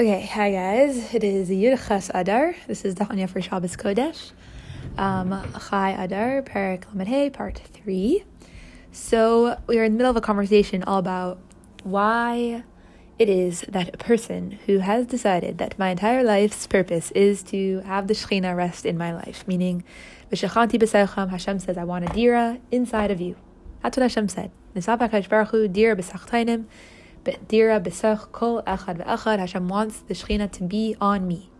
Okay, hi guys. It is Yud Ches Adar. This is the Tanya for Shabbos Kodesh. Um, Chai Adar, Perek Lamed part three. So we are in the middle of a conversation all about why it is that a person who has decided that my entire life's purpose is to have the Shekhinah rest in my life, meaning V'shachanti b'seicham, Hashem says, I want a dira inside of you. That's what Hashem said. Nisabakash Baruch Hu, dira dira b'sach kol echad ve'echad. Hashem wants the Shekhinah to be on me.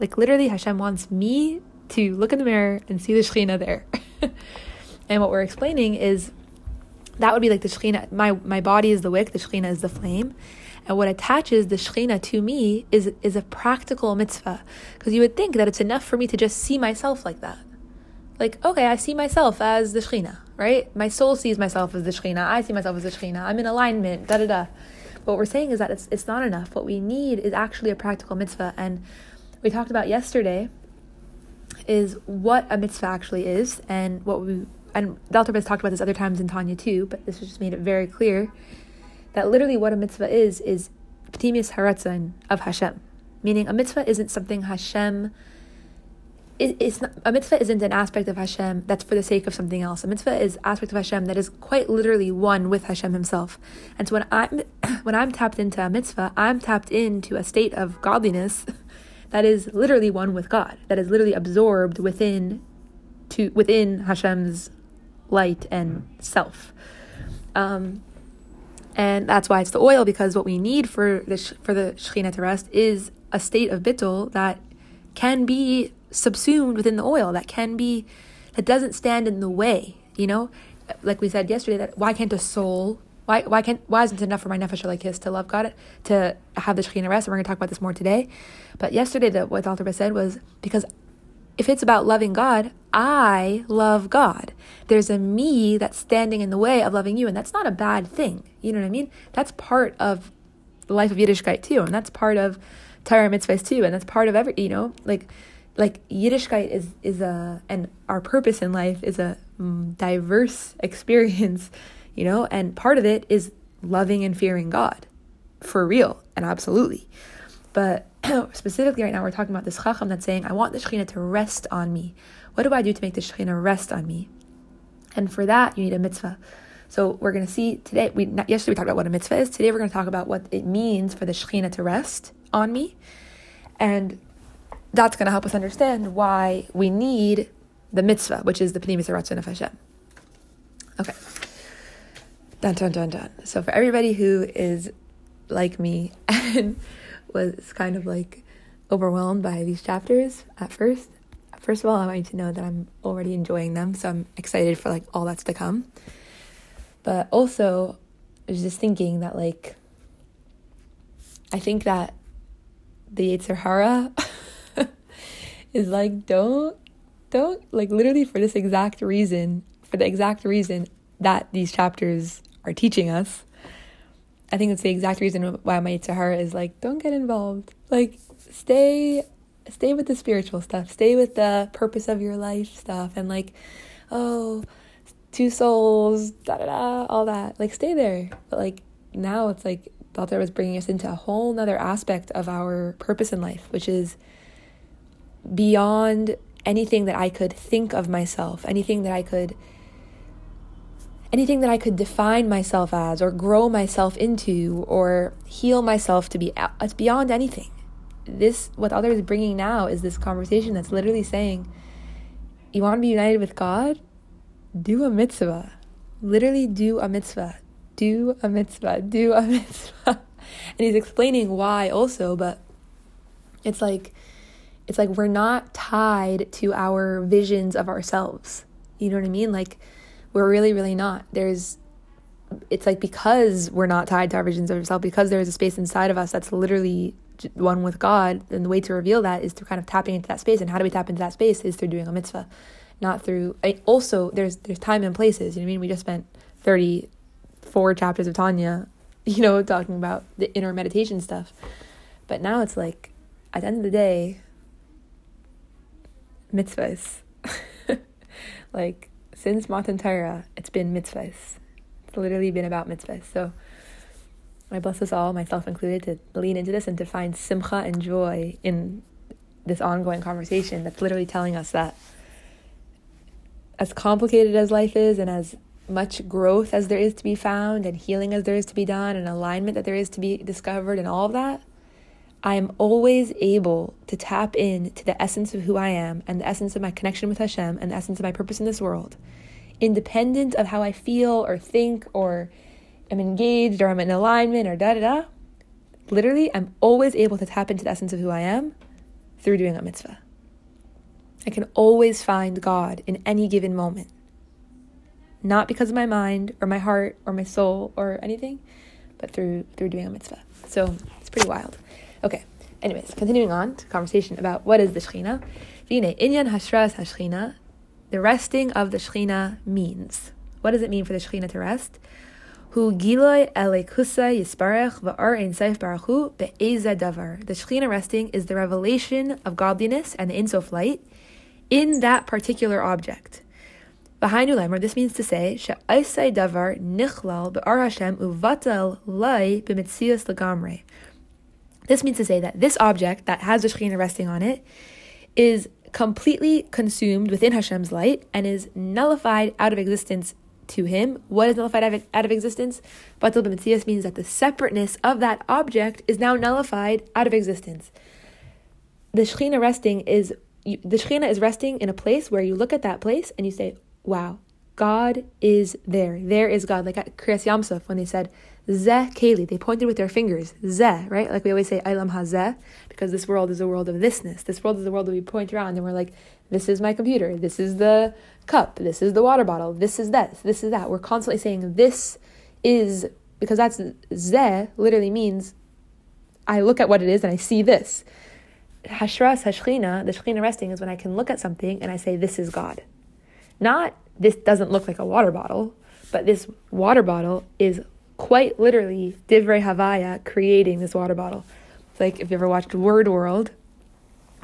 Like literally, Hashem wants me to look in the mirror and see the Shekhinah there. and what we're explaining is that would be like the Shekhinah. My, my body is the wick, the Shekhinah is the flame. And what attaches the Shekhinah to me is, is a practical mitzvah. Because you would think that it's enough for me to just see myself like that. Like, okay, I see myself as the Shekhinah, right? My soul sees myself as the Shekhinah. I see myself as the Shekhinah. I'm in alignment, da da da. What we're saying is that it's, it's not enough. What we need is actually a practical mitzvah. And we talked about yesterday is what a mitzvah actually is and what we and Dalter has talked about this other times in Tanya too, but this just made it very clear that literally what a mitzvah is is pnimis haratzon of Hashem, meaning a mitzvah isn't something Hashem. It, it's not, a mitzvah isn't an aspect of Hashem that's for the sake of something else. A mitzvah is aspect of Hashem that is quite literally one with Hashem Himself. And so when I'm when I'm tapped into a mitzvah, I'm tapped into a state of godliness that is literally one with God. That is literally absorbed within to within Hashem's light and self. Um, and that's why it's the oil because what we need for the for the shechina to rest is a state of bittul that can be subsumed within the oil that can be that doesn't stand in the way you know like we said yesterday that why can't a soul why why can't why isn't it enough for my nefesh Elokis to love God to have the shechina rest and we're to talk about this more today but yesterday the, what Alter said was because if it's about loving God, I love God. There's a me that's standing in the way of loving you, and that's not a bad thing. You know what I mean? That's part of the life of Yiddishkeit too, and that's part of Torah mitzvahs too, and that's part of every, you know, like, like Yiddishkeit is is a, and our purpose in life is a mm, diverse experience, you know, and part of it is loving and fearing God, for real and absolutely. But specifically right now, we're talking about this chacham that's saying, I want the Shekhinah to rest on me. What do I do to make the Shekhinah rest on me? And for that, you need a mitzvah. So we're going to see today, we yesterday we talked about what a mitzvah is. Today we're going to talk about what it means for the Shekhinah to rest on me. And that's going to help us understand why we need the mitzvah, which is the Pnimis Ratzon of Hashem. Okay. Dun, dun, dun, dun. So for everybody who is like me and was kind of like overwhelmed by these chapters at first. First of all, I want you to know that I'm already enjoying them, so I'm excited for like all that's to come. But also, I was just thinking that like I think that the Yetzer Hara is like don't don't like literally for this exact reason, for the exact reason that these chapters are teaching us I think it's the exact reason why my her is like, don't get involved. Like, stay, stay with the spiritual stuff. Stay with the purpose of your life stuff, and like, oh, two souls, da da da, all that. Like, stay there. But like now, it's like the author was bringing us into a whole nother aspect of our purpose in life, which is beyond anything that I could think of myself, anything that I could anything that I could define myself as or grow myself into or heal myself to be it's beyond anything. This what others is bringing now is this conversation that's literally saying you want to be united with God? Do a mitzvah. Literally do a mitzvah. Do a mitzvah. Do a mitzvah. And he's explaining why also, but it's like it's like we're not tied to our visions of ourselves. You know what I mean? Like we're really, really not. There's, it's like because we're not tied to our visions of ourselves, because there is a space inside of us that's literally one with God, then the way to reveal that is through kind of tapping into that space. And how do we tap into that space? Is through doing a mitzvah, not through. I, also, there's there's time and places. You know what I mean? We just spent thirty four chapters of Tanya, you know, talking about the inner meditation stuff. But now it's like, at the end of the day, mitzvahs. like since Matan Torah, it's been mitzvahs. It's literally been about mitzvahs. So I bless us all, myself included, to lean into this and to find simcha and joy in this ongoing conversation that's literally telling us that as complicated as life is and as much growth as there is to be found and healing as there is to be done and alignment that there is to be discovered and all of that, I am always able to tap in to the essence of who I am and the essence of my connection with Hashem and the essence of my purpose in this world, independent of how I feel or think or am engaged or I'm in alignment or da da da. Literally, I'm always able to tap into the essence of who I am through doing a mitzvah. I can always find God in any given moment. Not because of my mind or my heart or my soul or anything, but through through doing a mitzvah. So it's pretty wild. Okay. Anyways, continuing on to conversation about what is the Shechina. Vine inyan hashras hashchina. The resting of the Shechina means. What does it mean for the Shechina to rest? Hu giloy elekusa yisparech va'ar ein seif baruchu be'eza davar. The Shechina resting is the revelation of godliness and the Insof light in that particular object. V'hainu lemer, this means to say, she'aisai davar nichlal be'ar Hashem uvatel lai b'mitzias lagamre. This means to say that this object that has the Shekhinah resting on it is completely consumed within Hashem's light and is nullified out of existence to him. What is nullified out of, out of existence? Batal b'mitzias means that the separateness of that object is now nullified out of existence. The Shekhinah resting is you, the Shekhinah is resting in a place where you look at that place and you say, "Wow, God is there. There is God." Like at Kriyas Yamsuf when they said, Zeh Keli. They pointed with their fingers. Zeh, right? Like we always say, Ilam Hazeh, because this world is a world of thisness. This world is a world that we point around and we're like, this is my computer. This is the cup. This is the water bottle. This is this. This is that. We're constantly saying this is, because that's Zeh literally means I look at what it is and I see this. Hashras, Hashchina, the Shechina resting is when I can look at something and I say, this is God. Not, this doesn't look like a water bottle, but this water bottle is quite literally Divrei Havaya creating this water bottle. It's like if you ever watched Word World,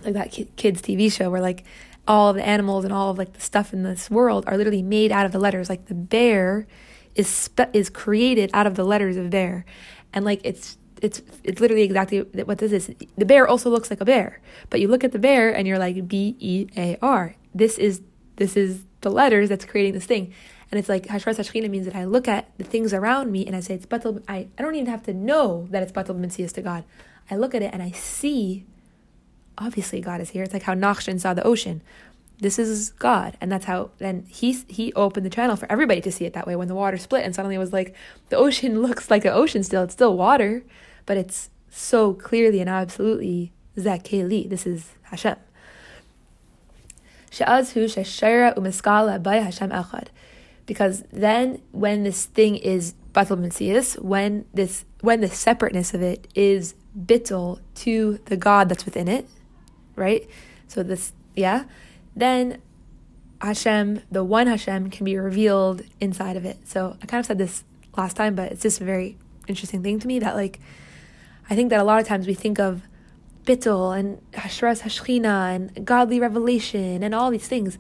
like that kids TV show where like all of the animals and all of like the stuff in this world are literally made out of the letters. Like the bear is spe- is created out of the letters of bear, and like it's it's it's literally exactly what this is. The bear also looks like a bear, but you look at the bear and you're like B E A R. This is this is the letters that's creating this thing. And it's like Hashras Hashchina means that I look at the things around me and I say it's batal. I, I don't even have to know that it's batal mitzvahs to God. I look at it and I see, obviously God is here. It's like how Nachshon saw the ocean. This is God, and that's how. Then he he opened the channel for everybody to see it that way. When the water split, and suddenly it was like the ocean looks like an ocean still. It's still water, but it's so clearly and absolutely Zeh Keli. This is Hashem. She'az hu sheshayra umiskala by Hashem echad because then when this thing is batal when this when the separateness of it is bittul to the God that's within it, right? So this, yeah, then Hashem, the one Hashem, can be revealed inside of it. So I kind of said this last time, but it's just a very interesting thing to me that like I think that a lot of times we think of bittul and hashras hashchina and godly revelation and all these things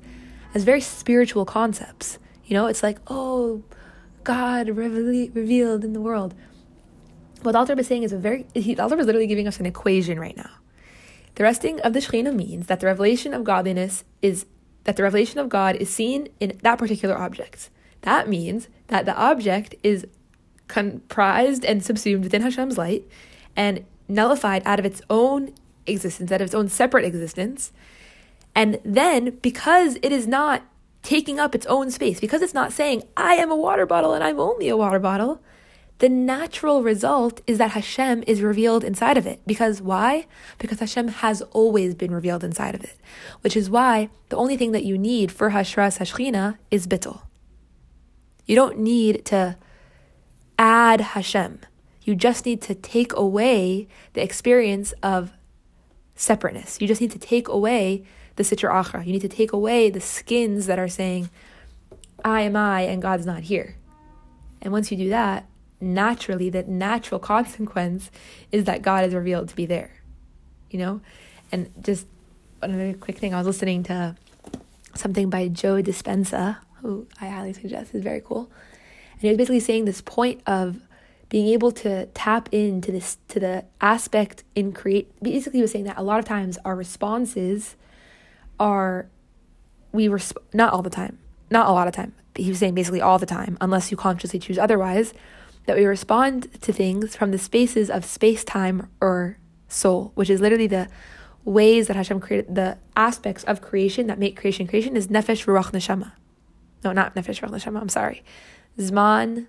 as very spiritual concepts. You know, it's like, oh, God revealed in the world. What Alter is saying is a very, he, Alter is literally giving us an equation right now. The resting of the Shekhinah means that the revelation of godliness is, that the revelation of God is seen in that particular object. That means that the object is comprised and subsumed within Hashem's light and nullified out of its own existence, out of its own separate existence. And then, because it is not taking up its own space, because it's not saying, I am a water bottle and I'm only a water bottle, the natural result is that Hashem is revealed inside of it. Because why? Because Hashem has always been revealed inside of it. Which is why the only thing that you need for Hashras Hashchina is bittul. You don't need to add Hashem. You just need to take away the experience of separateness. You just need to take away the Sitra Achra. You need to take away the skins that are saying, I am I and God's not here. And once you do that, naturally, the natural consequence is that God is revealed to be there. You know? And just another quick thing I was listening to something by Joe Dispenza, who I highly suggest is very cool. And he was basically saying this point of being able to tap into this to the aspect in create basically he was saying that a lot of times our responses are we resp- not all the time not a lot of time he was saying basically all the time unless you consciously choose otherwise that we respond to things from the spaces of space time or soul which is literally the ways that Hashem created the aspects of creation that make creation creation is nefesh ruach neshama no not nefesh ruach neshama I'm sorry zman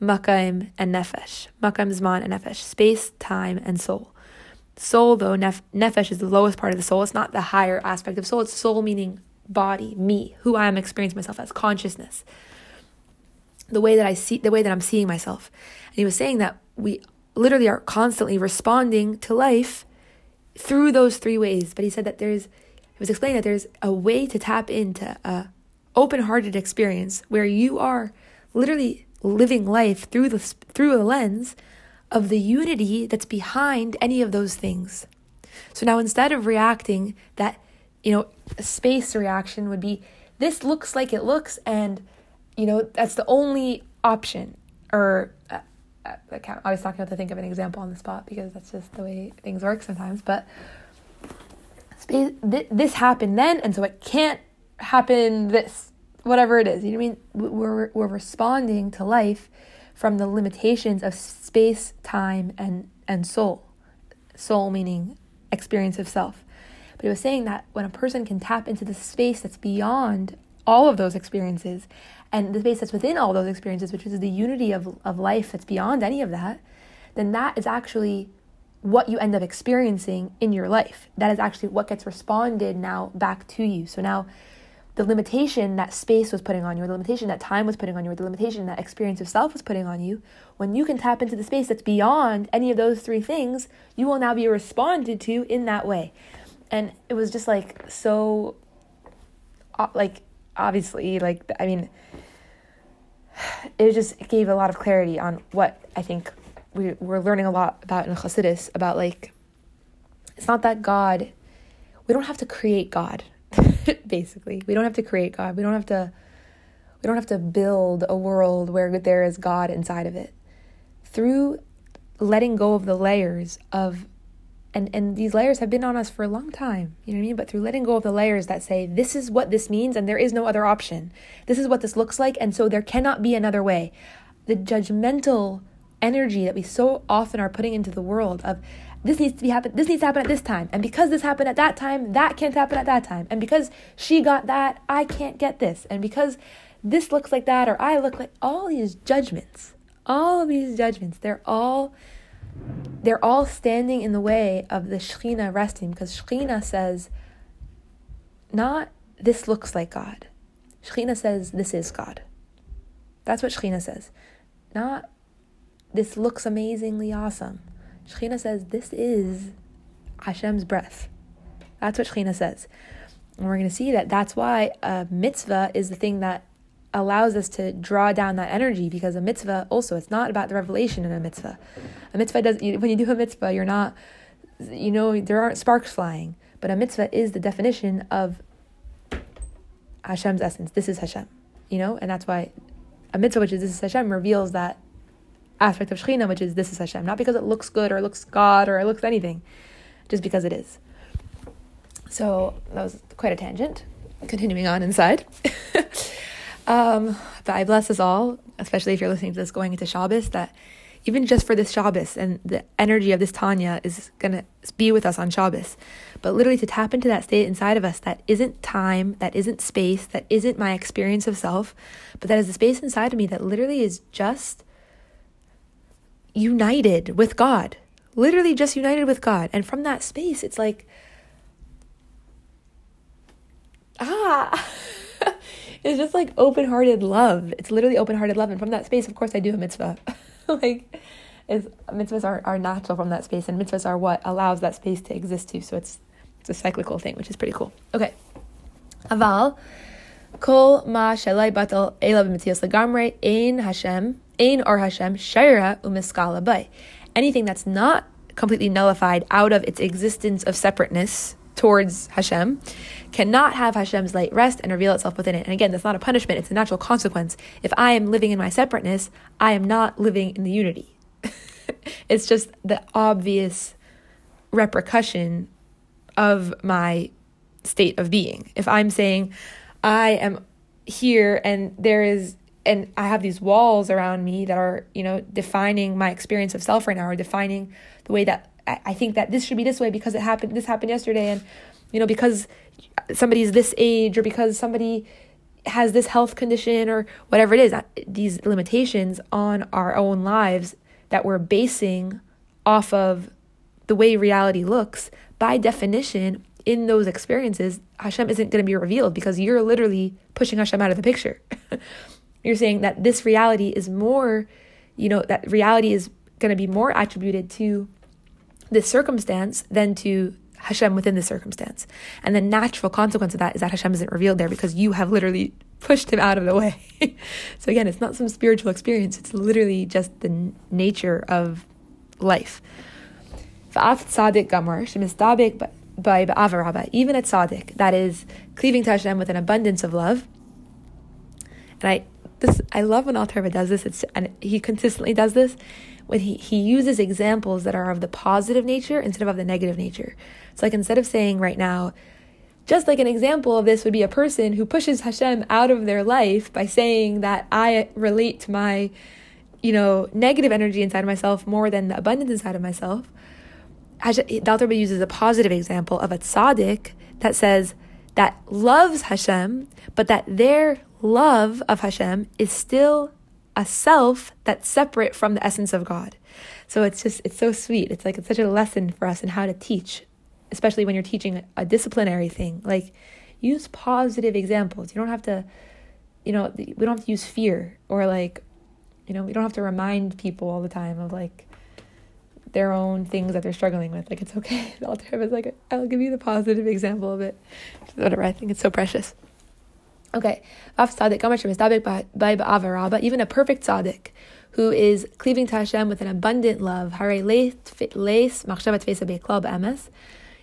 Makaim and Nefesh. Makaim, Zman, and Nefesh. Space, time, and soul. Soul, though, nef- Nefesh is the lowest part of the soul. It's not the higher aspect of soul. It's soul meaning body, me, who I am experiencing myself as, consciousness. The way that I see, the way that I'm seeing myself. And he was saying that we literally are constantly responding to life through those three ways. But he said that there's, he was explaining that there's a way to tap into a open-hearted experience where you are literally living life through the through a lens of the unity that's behind any of those things. So now instead of reacting that you know space reaction would be this looks like it looks and you know that's the only option or uh, uh I, can't, I was talking about to think of an example on the spot because that's just the way things work sometimes but space th- this happened then and so it can't happen this whatever it is. You know what I mean? We're, we're responding to life from the limitations of space, time, and, and soul. Soul meaning experience of self. But he was saying that when a person can tap into the space that's beyond all of those experiences and the space that's within all those experiences, which is the unity of, of life that's beyond any of that, then that is actually what you end up experiencing in your life. That is actually what gets responded now back to you. So now the limitation that space was putting on you, or the limitation that time was putting on you, or the limitation that experience of self was putting on you, when you can tap into the space that's beyond any of those three things, you will now be responded to in that way. And it was just like so, uh, like, obviously, like, I mean, it just gave a lot of clarity on what I think we, we're learning a lot about in Chassidus about like, it's not that God, we don't have to create God basically. We don't have to create God. We don't have to we don't have to build a world where there is God inside of it. Through letting go of the layers of and and these layers have been on us for a long time, you know what I mean? But through letting go of the layers that say this is what this means and there is no other option. This is what this looks like and so there cannot be another way. The judgmental energy that we so often are putting into the world of this needs to be happen this needs to happen at this time and because this happened at that time that can't happen at that time and because she got that i can't get this and because this looks like that or i look like all these judgments all of these judgments they're all they're all standing in the way of the Shekhinah resting because Shekhinah says not this looks like God. Shekhinah says this is God. That's what Shekhinah says. Not this looks amazingly awesome. Shekhinah says this is Hashem's breath. That's what Shekhinah says. And we're going to see that that's why a mitzvah is the thing that allows us to draw down that energy because a mitzvah also, it's not about the revelation in a mitzvah. A mitzvah does, when you do a mitzvah, you're not, you know, there aren't sparks flying, but a mitzvah is the definition of Hashem's essence. This is Hashem, you know, and that's why a mitzvah, which is this is Hashem, reveals that aspect of Shekhinah, which is this is Hashem. Not because it looks good or it looks God or it looks anything, just because it is. So that was quite a tangent. Continuing on inside. um, but I bless us all, especially if you're listening to this going into Shabbos, that even just for this Shabbos and the energy of this Tanya is going to be with us on Shabbos. But literally to tap into that state inside of us that isn't time, that isn't space, that isn't my experience of self, but that is the space inside of me that literally is just united with God, literally just united with God. And from that space, it's like, ah, it's just like open hearted love. It's literally open hearted love. And from that space, of course, I do a mitzvah. like, is mitzvahs are, are natural from that space, and mitzvahs are what allows that space to exist too. So it's it's a cyclical thing, which is pretty cool. Okay, aval kol ma shelai batal elav b'mitzias legamre ein Hashem Ein or Hashem Shaira umiskala bay. Anything that's not completely nullified out of its existence of separateness towards Hashem cannot have Hashem's light rest and reveal itself within it. And again, that's not a punishment, it's a natural consequence. If I am living in my separateness, I am not living in the unity. it's just the obvious repercussion of my state of being. If I'm saying I am here and there is and I have these walls around me that are, you know, defining my experience of self right now or defining the way that I, I think that this should be this way because it happened this happened yesterday. And you know because somebody's this age or because somebody has this health condition or whatever it is these limitations on our own lives that we're basing off of the way reality looks by definition in those experiences Hashem isn't going to be revealed because you're literally pushing Hashem out of the picture you're saying that this reality is more you know that reality is going to be more attributed to this circumstance than to Hashem within the circumstance. And the natural consequence of that is that Hashem isn't revealed there because you have literally pushed him out of the way. so again, it's not some spiritual experience, it's literally just the n- nature of life. Even at tzaddik, that is cleaving to Hashem with an abundance of love. And I this I love when Alter does this. It's and he consistently does this when he, he uses examples that are of the positive nature instead of of the negative nature. So, like, instead of saying right now, just like an example of this would be a person who pushes Hashem out of their life by saying that I relate to my, you know, negative energy inside of myself more than the abundance inside of myself. Dalter uses a positive example of a tzaddik that says that loves Hashem, but that their love of Hashem is still a self that's separate from the essence of God. So it's just, it's so sweet. It's like, it's such a lesson for us in how to teach, especially when you're teaching a disciplinary thing. Like, use positive examples. You don't have to, you know, we don't have to use fear or like, you know, we don't have to remind people all the time of like their own things that they're struggling with. Like, it's okay. The Alter is like, I'll give you the positive example of it. Whatever. I think it's so precious. Okay, even a perfect tzaddik who is cleaving to Hashem with an abundant love.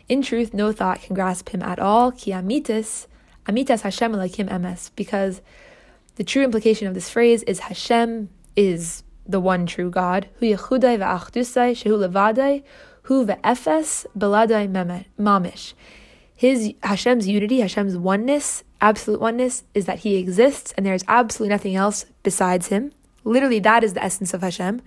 In truth, no thought can grasp him at all. Ki amitis, amitas Hashem elakim emes. Because the true implication of this phrase is Hashem is the one true God. Hu yechudai va'achdusai shehu levadai hu beladai mamish. His Hashem's unity, Hashem's oneness absolute oneness is that He exists and there is absolutely nothing else besides Him. Literally, that is the essence of Hashem.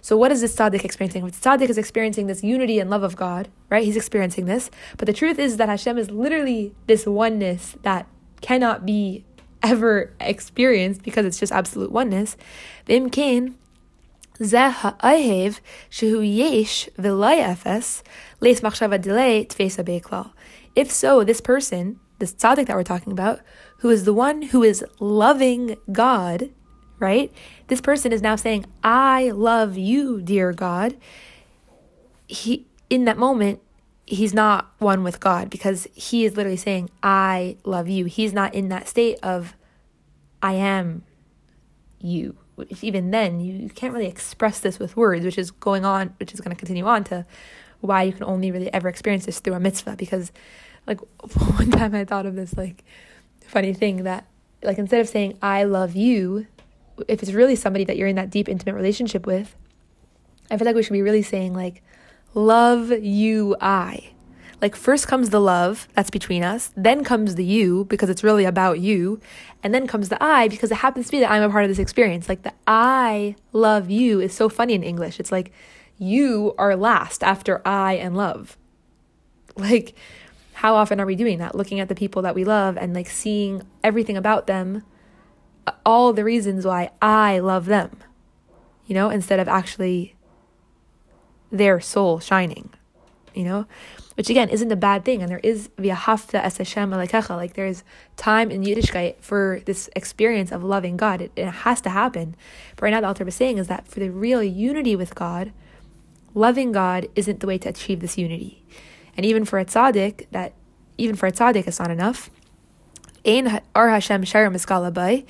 So, what is this tzaddik experiencing? The tzaddik is experiencing this unity and love of God, right? He's experiencing this. But the truth is that Hashem is literally this oneness that cannot be ever experienced because it's just absolute oneness. V'im zeh ha'ahev shehu yesh v'lay efes leis machshava delay tfesa. If so, this person this tzaddik that we're talking about, who is the one who is loving God, right? This person is now saying, I love you, dear God. He, in that moment, he's not one with God because he is literally saying, I love you. He's not in that state of, I am you. Even then, you can't really express this with words, which is going on, which is going to continue on to why you can only really ever experience this through a mitzvah because like one time I thought of this like funny thing that like instead of saying I love you, if it's really somebody that you're in that deep intimate relationship with, I feel like we should be really saying like love you I. Like first comes the love that's between us, then comes the you because it's really about you, and then comes the I because it happens to be that I'm a part of this experience. Like the I love you is so funny in English. It's like you are last after I and love. Like how often are we doing that? Looking at the people that we love and like seeing everything about them, all the reasons why I love them, you know, instead of actually their soul shining, you know, which again isn't a bad thing. And there is v'ahavta es Hashem like there's time in Yiddishkeit for this experience of loving God. It, it has to happen. But right now, the Alter was saying is that for the real unity with God, loving God isn't the way to achieve this unity. And even for a tzaddik, that even for a tzaddik, it's not enough. Ein ar Hashem sharim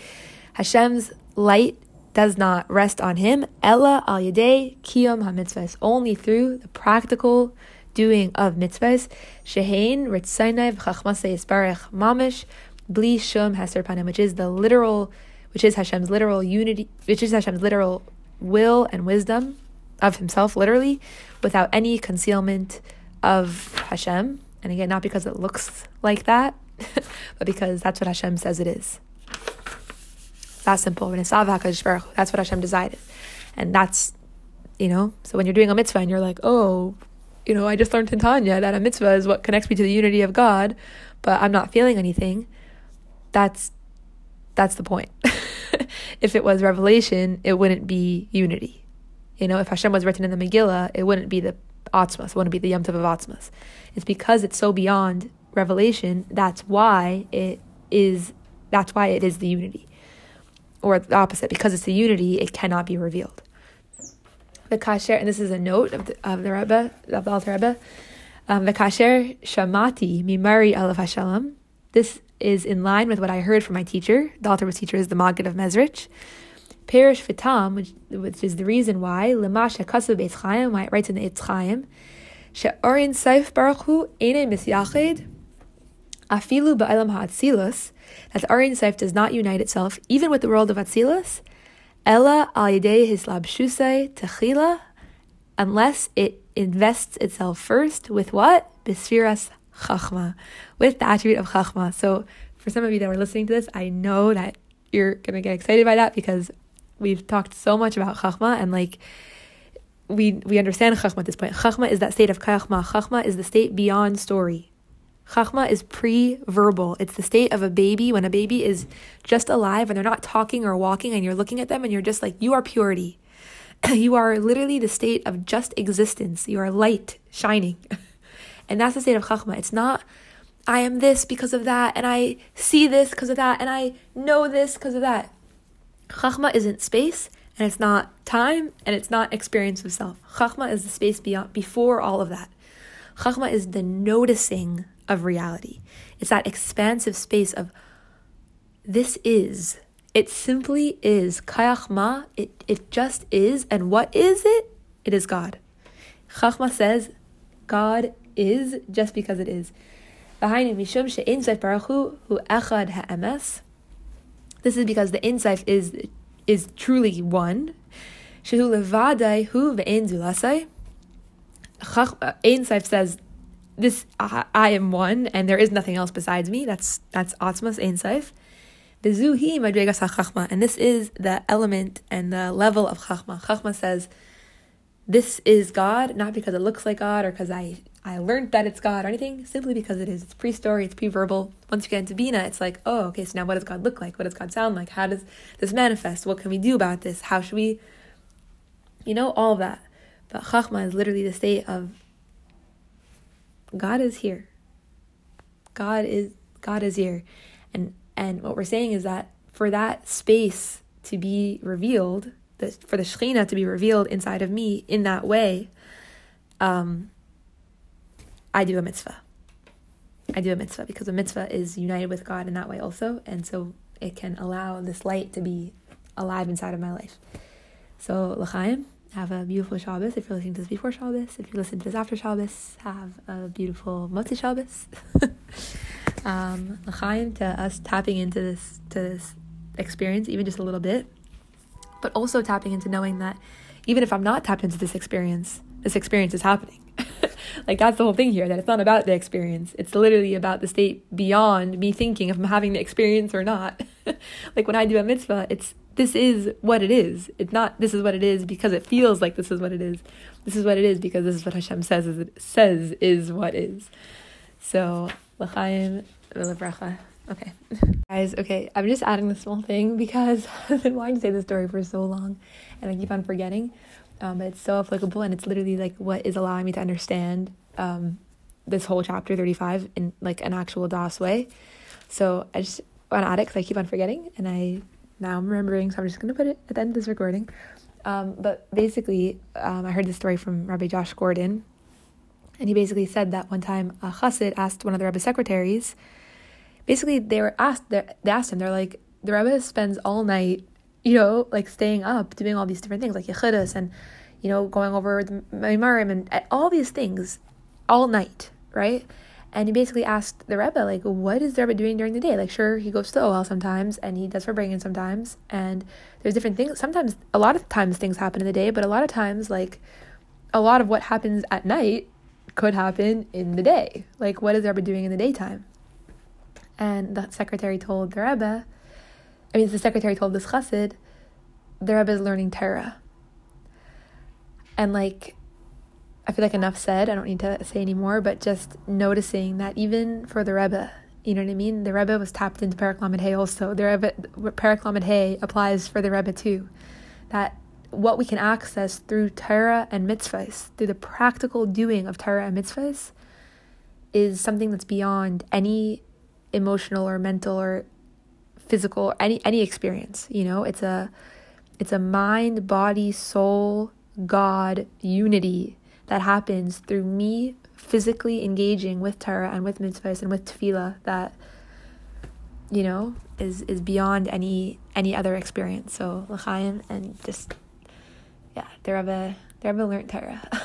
Hashem's light does not rest on him. Ella al yadei kiyom hamitzvahs. Only through the practical doing of mitzvahs, shehein ritzainai v'chachmasei yisbarech mamish, bli shum heser panim, which is the literal, which is Hashem's literal unity, which is Hashem's literal will and wisdom of Himself, literally, without any concealment of Hashem. And again, not because it looks like that, but because that's what Hashem says it is. That simple. That's what Hashem decided. And that's, you know, so when you're doing a mitzvah and you're like, oh, you know, I just learned in Tanya that a mitzvah is what connects me to the unity of God, but I'm not feeling anything. That's that's the point. if it was revelation, it wouldn't be unity. You know, if Hashem was written in the Megillah, it wouldn't be the Atzmas, want wouldn't be the Yom Tov of Atzmas. It's because it's so beyond revelation, that's why it is that's why it is the unity. Or the opposite, because it's the unity, it cannot be revealed the kasher, and this is a note of the, of the Rebbe, of the Alter Rebbe, um, the kasher shamati mimari alav hashalom. This is in line with what I heard from my teacher. The Alter Rebbe's teacher is the Maggid of Mezritch. Perish Vitam, which, which is the reason why, Lemasha Kasu Beitz Chaim, why it writes in the Eitz Chaim, She'orin Saif Baruch Hu Ene Misyached, Afilu Ba'elam Ha'atzilus, that the Arin Saif does not unite itself, even with the world of Atzilus, Ella al yedei hislabshusei techila, unless it invests itself first with what? Bisfiras chachma, with the attribute of chachma. So for some of you that were listening to this, I know that you're gonna get excited by that because we've talked so much about chachma and like we we understand chachma at this point. Chachma is that state of chachma. Chachma is the state beyond story. Chachma is pre verbal. It's the state of a baby when a baby is just alive and they're not talking or walking, and you're looking at them and you're just like, you are purity. you are literally the state of just existence. You are light shining. and that's the state of Chachma. It's not, I am this because of that, and I see this because of that, and I know this because of that. Chachma isn't space, and it's not time, and it's not experience of self. Chachma is the space beyond, before all of that. Chachma is the noticing of reality. It's that expansive space of this is. It simply is. Kayachma, it, it just is. And what is it? It is God. Chachma says God is just because it is. This is because the Ein Sof is is truly one. Shehu levadai hu ve'en zulasai. Ein uh, says this I, I, am one and there is nothing else besides me. That's that's Atzmas Ein Saif. Bezuhi Madregas HaChachma. And this is the element and the level of Chachma. Chachma says, this is God, not because it looks like God or because I, I learned that it's God or anything, simply because it is. It's pre-story, it's pre-verbal. Once you get into Bina, it's like, oh, okay, so now what does God look like? What does God sound like? How does this manifest? What can we do about this? How should we, you know, all of that. But Chachma is literally the state of God is here. God is God is here. And and what we're saying is that for that space to be revealed, that for the Shekhinah to be revealed inside of me in that way, um, I do a mitzvah. I do a mitzvah because a mitzvah is united with God in that way also, and so it can allow this light to be alive inside of my life. So l'chaim, have a beautiful Shabbos. If you're listening to this before Shabbos, if you're listening to this after Shabbos, have a beautiful Motzei Shabbos. um, l'chaim to us tapping into this to this experience, even just a little bit, but also tapping into knowing that even if I'm not tapped into this experience, this experience is happening. Like that's the whole thing here that it's not about the experience it's literally about the state beyond me thinking if i'm having the experience or not like when i do a mitzvah it's this is what it is. It's not this is what it is because it feels like this is what it is. This is what it is because this is what Hashem says is it says is what is. So l'chaim v'lebracha. Okay, guys. Okay, I'm just adding this small thing because I've been wanting to say this story for so long, and I keep on forgetting. Um, but it's so applicable, and it's literally like what is allowing me to understand um, this whole chapter 35 in like an actual DOS way. So I just want to add it because I keep on forgetting, and I now I'm remembering, so I'm just going to put it at the end of this recording. Um, but basically, um, I heard this story from Rabbi Josh Gordon, and he basically said that one time a chassid asked one of the Rebbe's secretaries, basically they were asked, they asked him, they're like, the Rebbe spends all night, you know, like staying up, doing all these different things, like Yechidus and, you know, going over the Maamarim and all these things, all night, right? And he basically asked the Rebbe, like, what is the Rebbe doing during the day? Like, sure, he goes to the Ohel sometimes, and he does farbrengen sometimes, and there's different things. Sometimes, a lot of times things happen in the day, but a lot of times, like, a lot of what happens at night could happen in the day. Like, what is the Rebbe doing in the daytime? And the secretary told the Rebbe, I mean, the secretary told this chassid, the Rebbe is learning Torah. And, like, I feel like enough said. I don't need to say anymore, but just noticing that even for the Rebbe, you know what I mean? The Rebbe was tapped into Perek Hay also. The Rebbe, Perek Lamed Hey applies for the Rebbe too. That what we can access through Torah and mitzvahs, through the practical doing of Torah and mitzvahs, is something that's beyond any emotional or mental or physical any any experience. You know, it's a it's a mind, body, soul, God unity that happens through me physically engaging with Torah and with mitzvahs and with tefillah that you know is is beyond any any other experience. So l'chaim and just yeah, the Rebbe the Rebbe learned Torah.